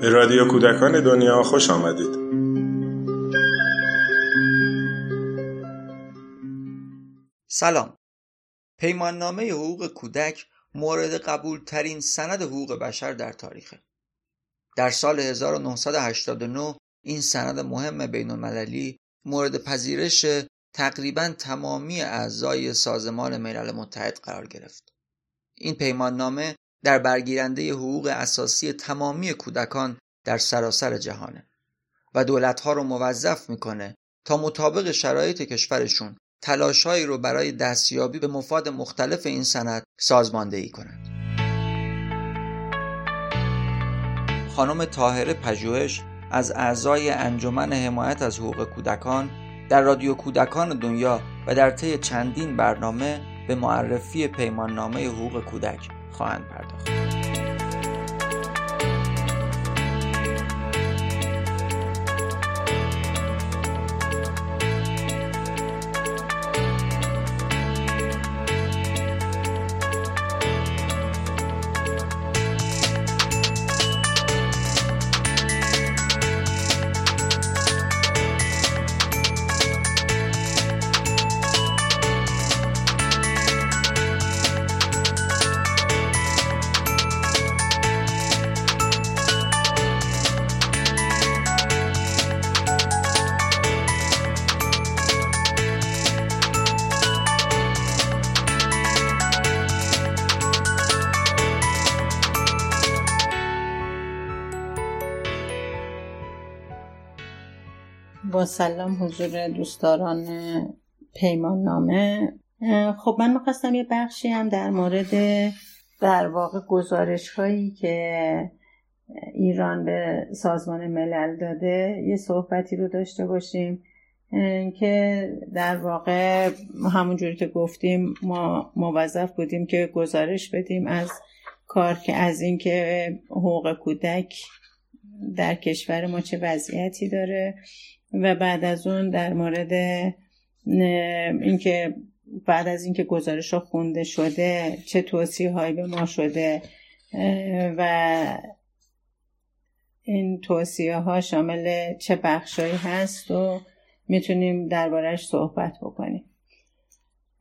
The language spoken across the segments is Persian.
به رادیو کودکان دنیا خوش آمدید. سلام. پیماننامه حقوق کودک مورد قبول ترین سند حقوق بشر در تاریخه. در سال 1989 این سند مهم بین المللی مورد پذیرش تقریبا تمامی اعضای سازمان ملل متحد قرار گرفت. این پیماننامه در برگیرنده حقوق اساسی تمامی کودکان در سراسر جهانه و دولتها رو موظف می‌کنه تا مطابق شرایط کشورشون تلاشهایی رو برای دستیابی به مفاد مختلف این سند سازماندهی کنند. خانم طاهره پژوهش از اعضای انجمن حمایت از حقوق کودکان در رادیو کودکان دنیا و در طی چندین برنامه به معرفی پیماننامه حقوق کودک خواهند پرداخت. سلام حضور دوستداران پیمان نامه خب من می‌خواستم یه بخشی هم در مورد در واقع گزارش هایی که ایران به سازمان ملل داده یه صحبتی رو داشته باشیم که در واقع همونجوری که گفتیم ما موظف بودیم که گزارش بدیم از کار که از اینکه حقوق کودک در کشور ما چه وضعیتی داره. و بعد از اون در مورد اینکه بعد از اینکه گزارش ها خونده شده چه توصیه هایی به ما شده و این توصیه ها شامل چه بخشهایی هست و می‌تونیم دربارهش صحبت بکنیم.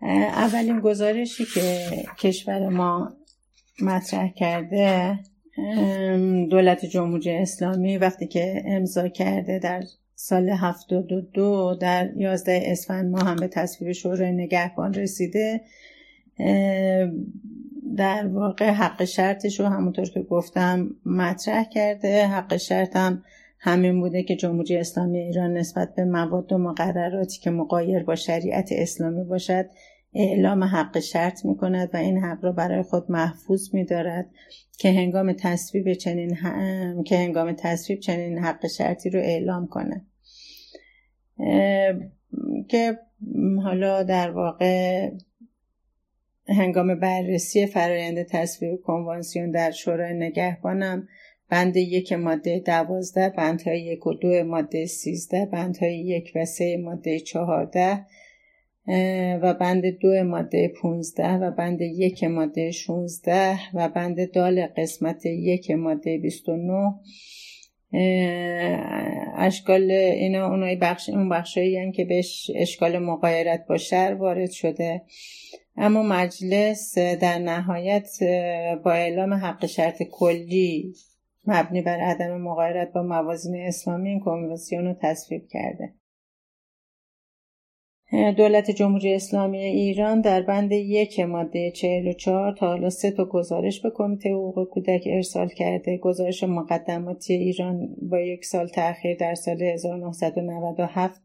اولین گزارشی که کشور ما مطرح کرده دولت جمهوری اسلامی وقتی که امضا کرده در سال 72 در 11 اسفند ما هم به تصویب شورای نگهبان رسیده در واقع حق شرطش رو همونطور که گفتم مطرح کرده. حق شرط هم همین بوده که جمهوری اسلامی ایران نسبت به مواد و مقرراتی که مقایر با شریعت اسلامی باشد اعلام حق شرط می کند و این حق را برای خود محفوظ می دارد که هنگام تصویب چنین هم... که هنگام تصویب چنین حق شرطی رو اعلام کنه که حالا در واقع هنگام بررسی فرایند تصویب کنوانسیون در شورای نگهبانم بند یک ماده دوازده بندهای یک و دو ماده سیزده بندهای یک و سه ماده چهارده و بند دو ماده 15 و بند یک ماده 16 و بند دال قسمت یک ماده 29 اشکال اینا اونای بخش اون بخشایی که بهش اشکال مقایرت با شر وارد شده. اما مجلس در نهایت با اعلام حق شرط کلی مبنی بر عدم مقایرت با موازین اسلامی این کنوانسیون رو تصویب کرده. دولت جمهوری اسلامی ایران در بند یک ماده 44 تا حالا سه تا گزارش به کمیته حقوق کودک ارسال کرده. گزارش مقدماتی ایران با یک سال تاخیر در سال 1997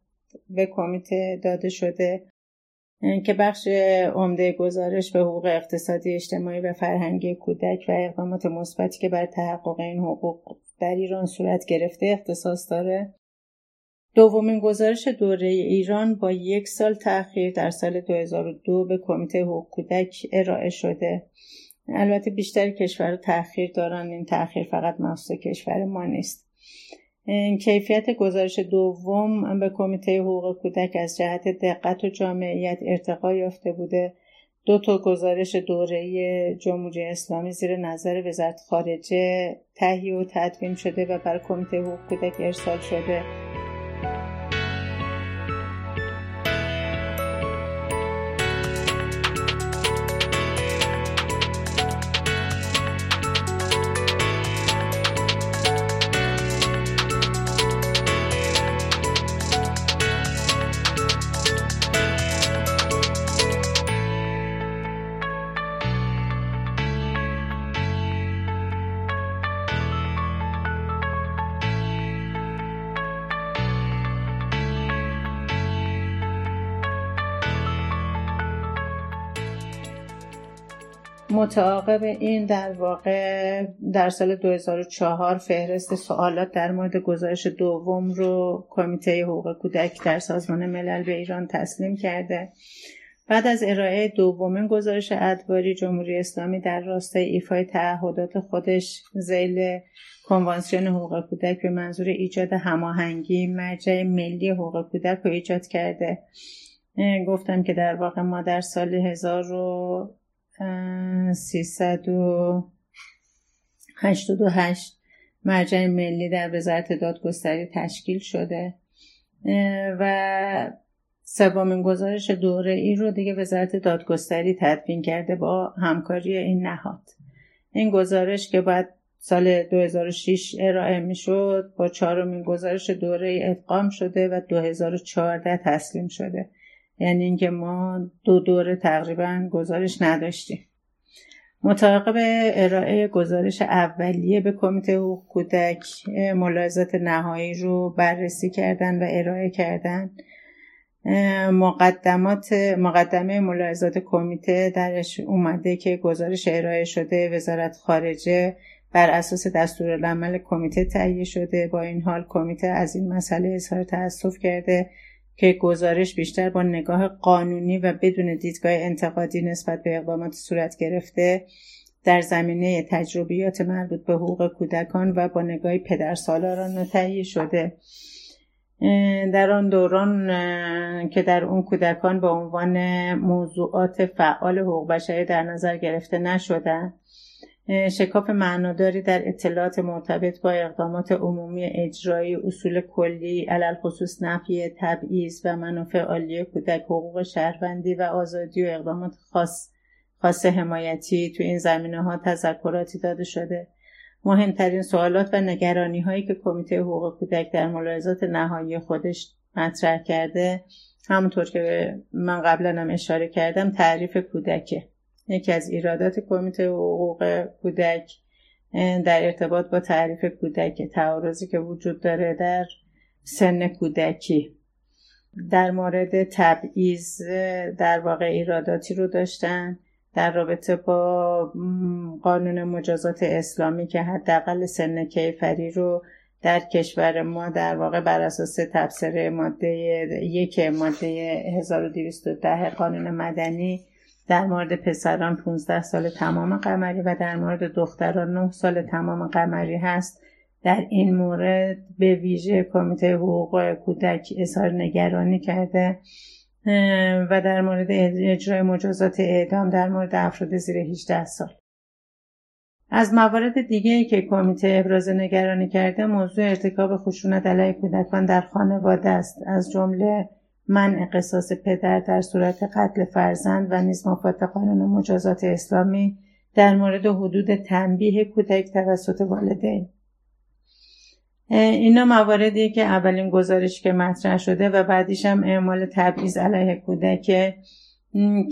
به کمیته داده شده که بخش عمده گزارش به حقوق اقتصادی اجتماعی و فرهنگی کودک و اقدامات مثبتی که بر تحقق این حقوق در ایران صورت گرفته اختصاص داره. دومین گزارش دوره ایران با یک سال تاخیر در سال 2002 به کمیته حقوق کودک ارائه شده. البته بیشتر کشور تاخیر دارن این تاخیر فقط مخصوص کشور ما نیست. کیفیت گزارش دوم به کمیته حقوق کودک از جهت دقت و جامعیت ارتقا یافته بوده. دو تا گزارش دوره جمهوری اسلامی زیر نظر وزارت خارجه تهیه و تدوین شده و بر کمیته حقوق کودک ارسال شده. متعاقب این در واقع در سال 2004 فهرست سوالات در مورد گزارش دوم رو کمیته حقوق کودک در سازمان ملل به ایران تسلیم کرده. بعد از ارائه دومین گزارش ادواری جمهوری اسلامی در راستای ایفای تعهدات خودش زیل کنوانسیون حقوق کودک به منظور ایجاد هماهنگی مرجع ملی حقوق کودک رو ایجاد کرده. گفتم که در واقع ما در سال 1000 رو 388 مرجع ملی در وزارت دادگستری تشکیل شده. و سومین گزارش دوره ای رو دیگه وزارت دادگستری تدوین کرده با همکاری این نهاد. این گزارش که بعد سال 2006 ارائه می شد با چهارمین گزارش دوره ای ادغام شده و 2014 تسلیم شده. یعنی اینکه ما دو دوره تقریبا گزارش نداشتیم. مطابق ارائه گزارش اولیه به کمیته حقوق کودک ملاحظات نهایی رو بررسی کردن و ارائه کردن. مقدمات مقدمه ملاحظات کمیته درش اومده که گزارش ارائه شده وزارت خارجه بر اساس دستورالعمل کمیته تهیه شده. با این حال کمیته از این مسئله اظهار تاسف کرده. که گزارش بیشتر با نگاه قانونی و بدون دیدگاه انتقادی نسبت به اقدامات صورت گرفته در زمینه تجربیات مربوط به حقوق کودکان و با نگاه پدر سالاران تهیه شده. در آن دوران که در اون کودکان به عنوان موضوعات فعال حقوق بشری در نظر گرفته نشدند. شکاف معناداری در اطلاعات مرتبط با اقدامات عمومی اجرایی اصول کلی علل خصوص نفی تبعیض و منافع عالی کودک حقوق شهروندی و آزادی و اقدامات خاص خاص حمایتی تو این زمینه ها تذکراتی داده شده. مهمترین سوالات و نگرانی هایی که کمیته حقوق کودک در ملاحظات نهایی خودش مطرح کرده همونطور که من قبلا هم اشاره کردم تعریف کودکه. یکی از ایرادات کمیته حقوق کودک در ارتباط با تعریف کودک تعارضی که وجود داره در سن کودکی. در مورد تبعیض در واقع ایراداتی رو داشتن در رابطه با قانون مجازات اسلامی که حداقل سن کیفری رو در کشور ما در واقع بر اساس تفسیر ماده یک ماده 1210 قانون مدنی در مورد پسران 15 سال تمام قمری و در مورد دختران 9 سال تمام قمری هست. در این مورد به ویژه کمیته حقوق کودک اظهار نگرانی کرده و در مورد اجرای مجازات اعدام در مورد افراد زیر 18 سال. از موارد دیگه که کمیته ابراز نگرانی کرده موضوع ارتکاب خشونت علیه کودکان در خانواده است. از جمله منع قصاص پدر در صورت قتل فرزند و نیز مفاد قانون مجازات اسلامی در مورد حدود تنبیه کودک توسط والدین. اینا مواردی که اولین گزارش که مطرح شده و بعدیش هم اعمال تبعیض علیه کودک.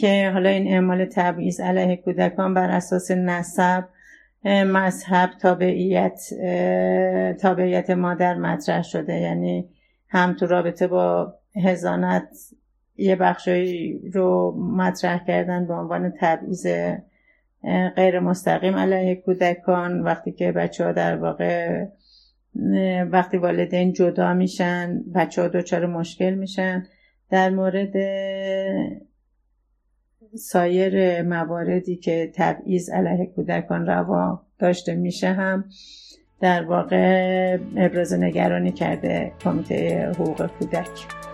که حالا این اعمال تبعیض علیه کودکان بر اساس نسب مذهب تابعیت تابعیت مادر مطرح شده. یعنی هم تو رابطه با هزانت یه بخشایی رو مطرح کردن به عنوان تبعیض غیر مستقیم علیه کودکان. وقتی که بچه ها در واقع وقتی والدین جدا میشن بچه ها دچار مشکل میشن. در مورد سایر مواردی که تبعیض علیه کودکان روا داشته میشه هم در واقع ابراز نگرانی کرده کمیته حقوق کودک.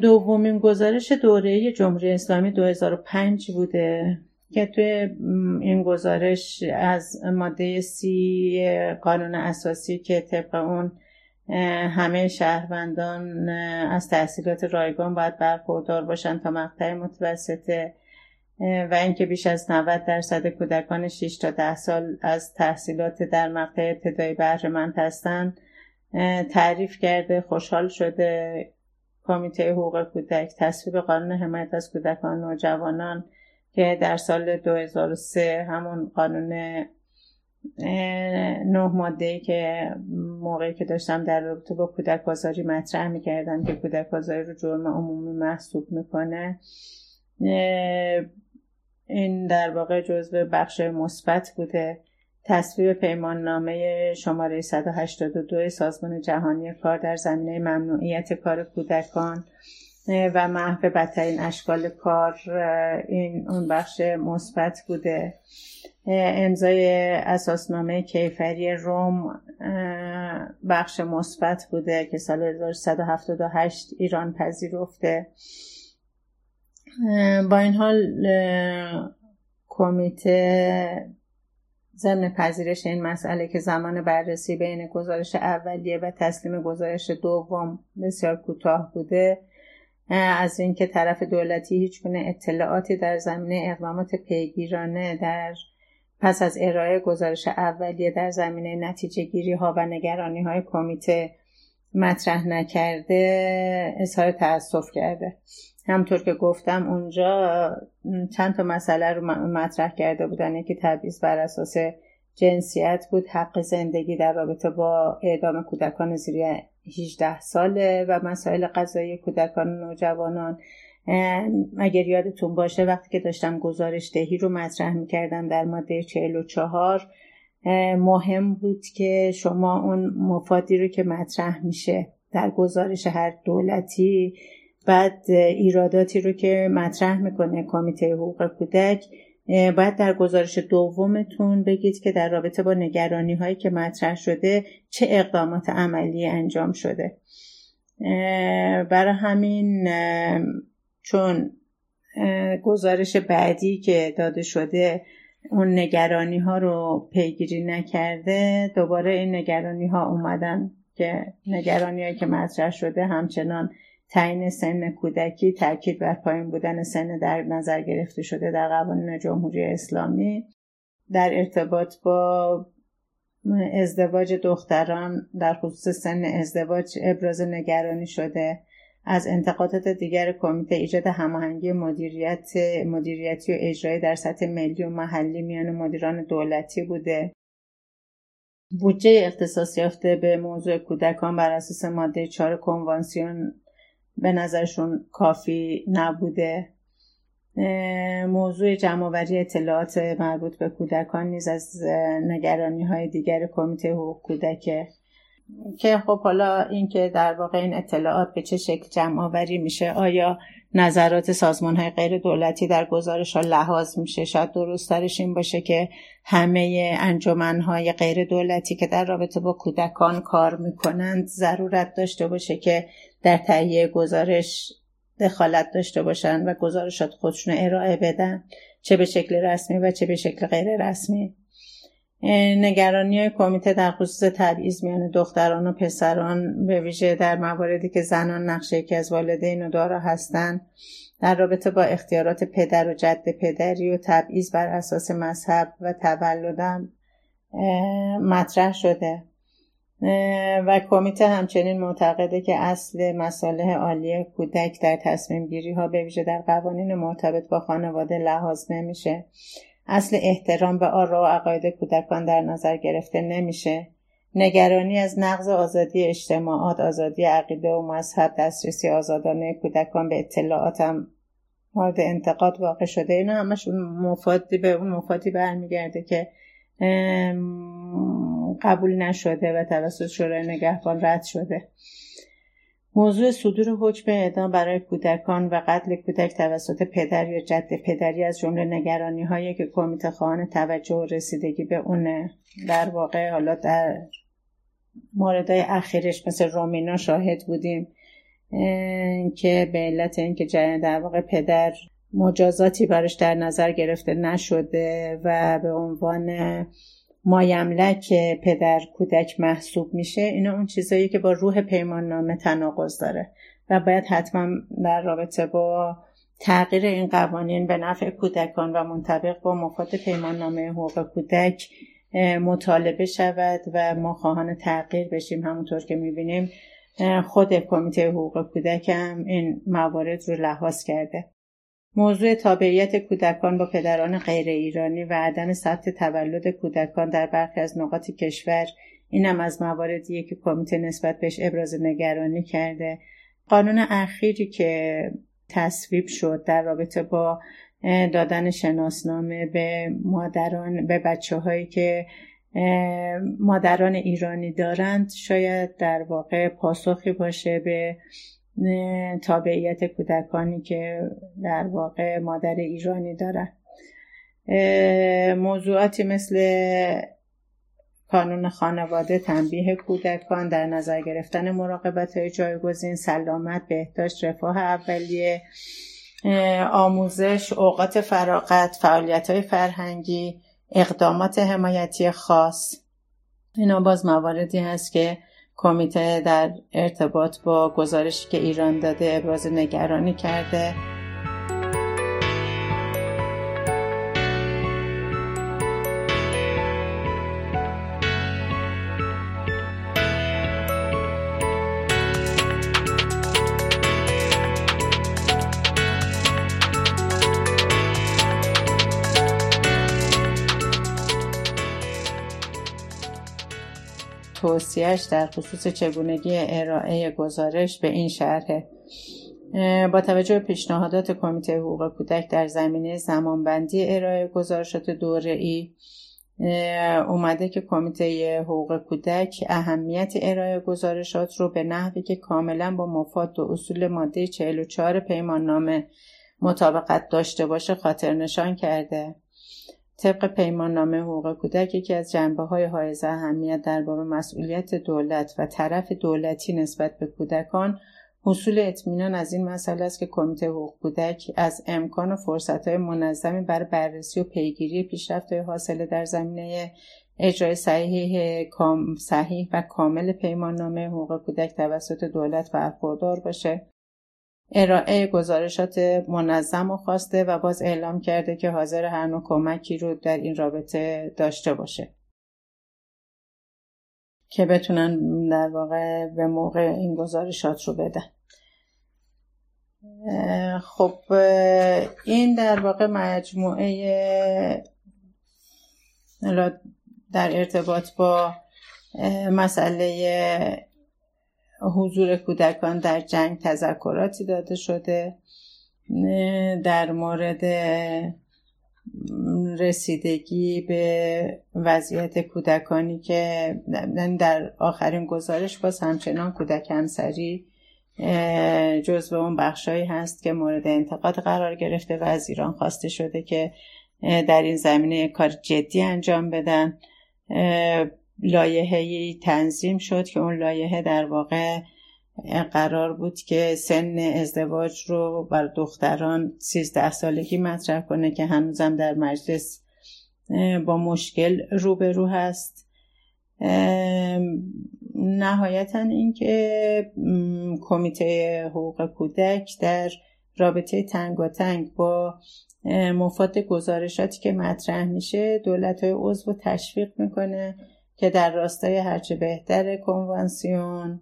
دومین گزارش دوره جمهوری اسلامی 2005 بوده که توی این گزارش از ماده سی قانون اساسی که طبق اون همه شهروندان از تحصیلات رایگان باید برخوردار باشند تا مقطع متوسطه و اینکه بیش از 90 درصد کودکان 6 تا 10 سال از تحصیلات در مقطع ابتدایی بهرهمند هستند تعریف کرده خوشحال شده کمیته حقوق کودک تصویب قانون حمایت از کودکان و جوانان که در سال 2003 همون قانون نه ماده که موقعی که داشتم در رابطه با کودک بازاری مطرح می‌کردم که کودک بازاری رو جرم عمومی محسوب می‌کنه. این در واقع جزو بخش مثبت بوده. تصویب پیمان نامه شماره 182 سازمان جهانی کار در زمینه ممنوعیت کار کودکان و محو بدترین اشکال کار این اون بخش مثبت بوده. امضای اساسنامه کیفری روم بخش مثبت بوده که سال 1178 ایران پذیرفته. با این حال کمیته ضمن پذیرش این مسئله که زمان بررسی بین گزارش اولیه و تسلیم گزارش دوم بسیار کوتاه بوده از اینکه طرف دولتی هیچ گونه اطلاعاتی در زمینه اقدامات پیگیرانه در پس از ارائه گزارش اولیه در زمینه نتیجه گیری ها و نگرانی های کمیته مطرح نکرده اظهار تاسف کرده. همطور که گفتم اونجا چند تا مسئله رو مطرح کرده بودن. یکی تبعیض بر اساس جنسیت بود حق زندگی در رابطه با اعدام کودکان زیر 18 ساله و مسائل قضایی کودکان و نوجوانان اگر یادتون باشه وقتی که داشتم گزارش دهی رو مطرح می‌کردم در ماده 44 مهم بود که شما اون مفادی رو که مطرح میشه در گزارش هر دولتی بعد ایراداتی رو که مطرح می‌کنه کمیته حقوق کودک باید در گزارش دومتون بگید که در رابطه با نگرانی هایی که مطرح شده چه اقدامات عملی انجام شده. برای همین چون گزارش بعدی که داده شده اون نگرانی ها رو پیگیری نکرده دوباره این نگرانی ها اومدن که نگرانی هایی که مطرح شده همچنان تعیین سن کودکی تاکید بر پایین بودن سن در نظر گرفته شده در قوانین جمهوری اسلامی در ارتباط با ازدواج دختران در خصوص سن ازدواج ابراز نگرانی شده. از انتقادات دیگر کمیته ایجاد هماهنگی مدیریت مدیریتی و اجرایی در سطح ملی و محلی میان مدیران دولتی بوده. بودجه اختصاص یافته به موضوع کودکان بر اساس ماده 4 کنوانسیون به نظرشون کافی نبوده. موضوع جمعآوری اطلاعات مربوط به کودکان نیز از نگرانی های دیگر کمیته حقوق کودک. که خب حالا اینکه در واقع این اطلاعات به چه شکل جمع آوری میشه آیا نظرات سازمان های غیر دولتی در گزارش ها لحاظ میشه. شاید درسترش این باشه که همه انجمن های غیر دولتی که در رابطه با کودکان کار می‌کنند ضرورت داشته باشه که در تهیه گزارش دخالت داشته باشند و گزارشات خودشون ارائه بدن چه به شکل رسمی و چه به شکل غیر رسمی نگرانی کمیته در خصوص تبعیض میان دختران و پسران به ویژه در مواردی که زنان نقشه یکی از والدین و دارا هستند در رابطه با اختیارات پدر و جد پدری و تبعیض بر اساس مذهب و تولدم مطرح شده. و کمیته همچنین معتقده که اصل مصالح عالی کودک در تصمیم گیری ها به ویژه در قوانین مرتبط با خانواده لحاظ نمیشه. اصل احترام به آرا و عقاید کودکان در نظر گرفته نمیشه. نگرانی از نقض آزادی اجتماعات آزادی عقیده و مذهب دسترسی آزادانه کودکان به اطلاعات هم مورد انتقاد واقع شده. اینا همش مفادی به اون مفادی برمیگرده که قبول نشده و توسط شورای نگهبان رد شده. موضوع صدور حکم اعدام برای کودکان و قتل کودک توسط پدر یا جد پدری از جمله نگرانی هایی که کمیته خواهان توجه و رسیدگی به اونه در واقع حالا در موردهای اخیرش مثل رومینا شاهد بودیم که به علت اینکه در واقع پدر مجازاتی براش در نظر گرفته نشده و به عنوان مایملک پدر کودک محسوب میشه اینا اون چیزایی که با روح پیمان نامه تناقض داره. و باید حتما در رابطه با تغییر این قوانین به نفع کودکان و منطبق با مفاد پیمان نامه حقوق کودک مطالبه شود و ما خواهان تغییر بشیم. همونطور که می‌بینیم خود کمیته حقوق کودک هم این موارد رو لحاظ کرده. موضوع تابعیت کودکان با پدران غیر ایرانی و عدم ثبت تولد کودکان در برخی از نقاط کشور اینم از مواردیه که کمیته نسبت بهش ابراز نگرانی کرده. قانون اخیری که تصویب شد در رابطه با دادن شناسنامه به مادران به بچه هایی که مادران ایرانی دارند شاید در واقع پاسخی باشه به تابعیت کودکانی که در واقع مادر ایرانی دارن. موضوعاتی مثل کانون خانواده تنبیه کودکان در نظر گرفتن مراقبت های جایگزین سلامت بهداشت رفاه اولیه آموزش اوقات فراغت فعالیت های فرهنگی اقدامات حمایتی خاص. اینا باز مواردی هست که کمیته در ارتباط با گزارشی که ایران داده ابراز نگرانی کرده. توصیهش در خصوص چگونگی ارائه گزارش به این شرحه. با توجه به پیشنهادات کمیته حقوق کودک در زمینه زمانبندی ارائه گزارشات دوره ای اومده که کمیته حقوق کودک اهمیت ارائه گزارشات رو به نحوی که کاملا با مفاد و اصول ماده 44 پیمان نامه مطابقت داشته باشه خاطر نشان کرده. طبق پیمان نامه حقوق کودک یکی از جنبه های حائز اهمیت در باب مسئولیت دولت و طرف دولتی نسبت به کودکان حصول اطمینان از این مسئله است که کمیته حقوق کودک از امکان و فرصت های منظمی برای بررسی و پیگیری پیشرفت حاصله در زمینه اجرای صحیح, صحیح و کامل پیمان نامه حقوق کودک توسط دولت برخوردار باشه. ارائه گزارشات منظم و خواسته و باز اعلام کرده که حاضر هر نوع کمکی رو در این رابطه داشته باشه. که بتونن در واقع به موقع این گزارشات رو بدن. خب این در واقع مجموعه در ارتباط با مسئله حضور کودکان در جنگ تذکراتی داده شده در مورد رسیدگی به وضعیت کودکانی که در آخرین گزارش باز همچنان کودک همسری جزو اون بخشایی هست که مورد انتقاد قرار گرفته و از ایران خواسته شده که در این زمینه کار جدی انجام بدن. لایحه تنظیم شد که اون لایحه در واقع قرار بود که سن ازدواج رو بر دختران 13 سالگی مطرح کنه که هنوزم در مجلس با مشکل روبرو هست. نهایتا اینکه کمیته حقوق کودک در رابطه تنگ با مفاد گزارشاتی که مطرح میشه دولت های عضو تشویق می‌کنه. که در راستای هرچه بهتر کنوانسیون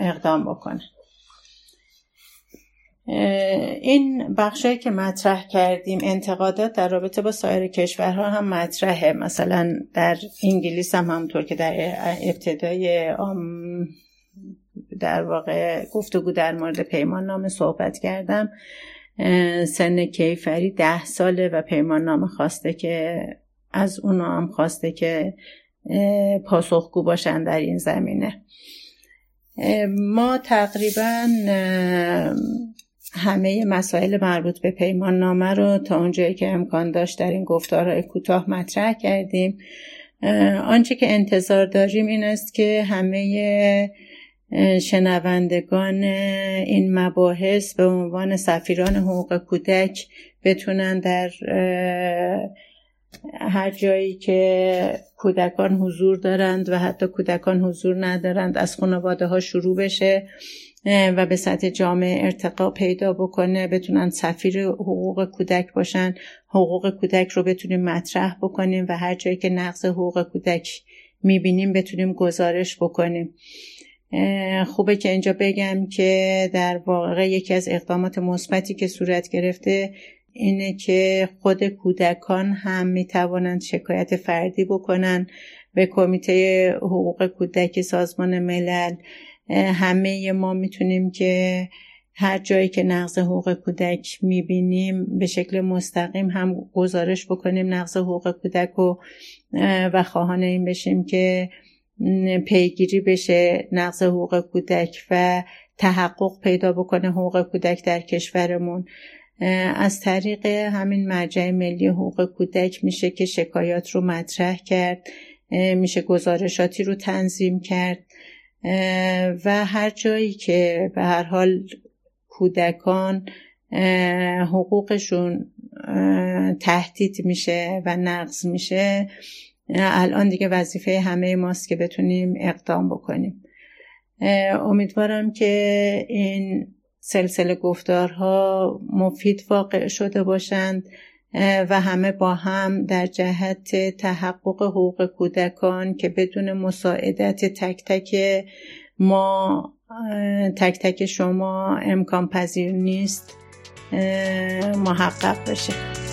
اقدام بکنه. این بخشایی که مطرح کردیم انتقادات در رابطه با سایر کشورها هم مطرحه. مثلا در انگلیس هم همطور که در ابتدای در واقع گفتگو در مورد پیمان نامه صحبت کردم. سن کیفری ده ساله و پیمان نامه خواسته که از اونا هم خواسته که پاسخگو باشن در این زمینه. ما تقریبا همه مسائل مربوط به پیمان نامه رو تا اونجایی که امکان داشت در این گفتارهای کوتاه مطرح کردیم. آنچه که انتظار داریم این است که همه شنوندگان این مباحث به عنوان سفیران حقوق کودک بتونن در هر جایی که کودکان حضور دارند و حتی کودکان حضور ندارند از خانواده ها شروع بشه و به سطح جامعه ارتقا پیدا بکنه بتونن سفیر حقوق کودک باشن. حقوق کودک رو بتونیم مطرح بکنیم و هر جایی که نقض حقوق کودک می‌بینیم بتونیم گزارش بکنیم. خوبه که اینجا بگم که در واقع یکی از اقدامات مثبتی که صورت گرفته اینه که خود کودکان هم می‌توانند شکایت فردی بکنن. به کمیته حقوق کودک سازمان ملل همه ما می‌تونیم که هر جایی که نقض حقوق کودک می‌بینیم به شکل مستقیم هم گزارش بکنیم نقض حقوق کودک و و خواهان این بشیم که پیگیری بشه نقض حقوق کودک و تحقق پیدا بکنه حقوق کودک در کشورمون. از طریق همین مرجع ملی حقوق کودک میشه که شکایات رو مطرح کرد میشه گزارشاتی رو تنظیم کرد. و هر جایی که به هر حال کودکان حقوقشون تهدید میشه و نقض میشه الان دیگه وظیفه همه ماست که بتونیم اقدام بکنیم. امیدوارم که این سلسله گفتارها مفید واقع شده باشند و همه با هم در جهت تحقق حقوق کودکان که بدون مساعدت تک تک ما تک تک شما امکان پذیر نیست محقق بشه.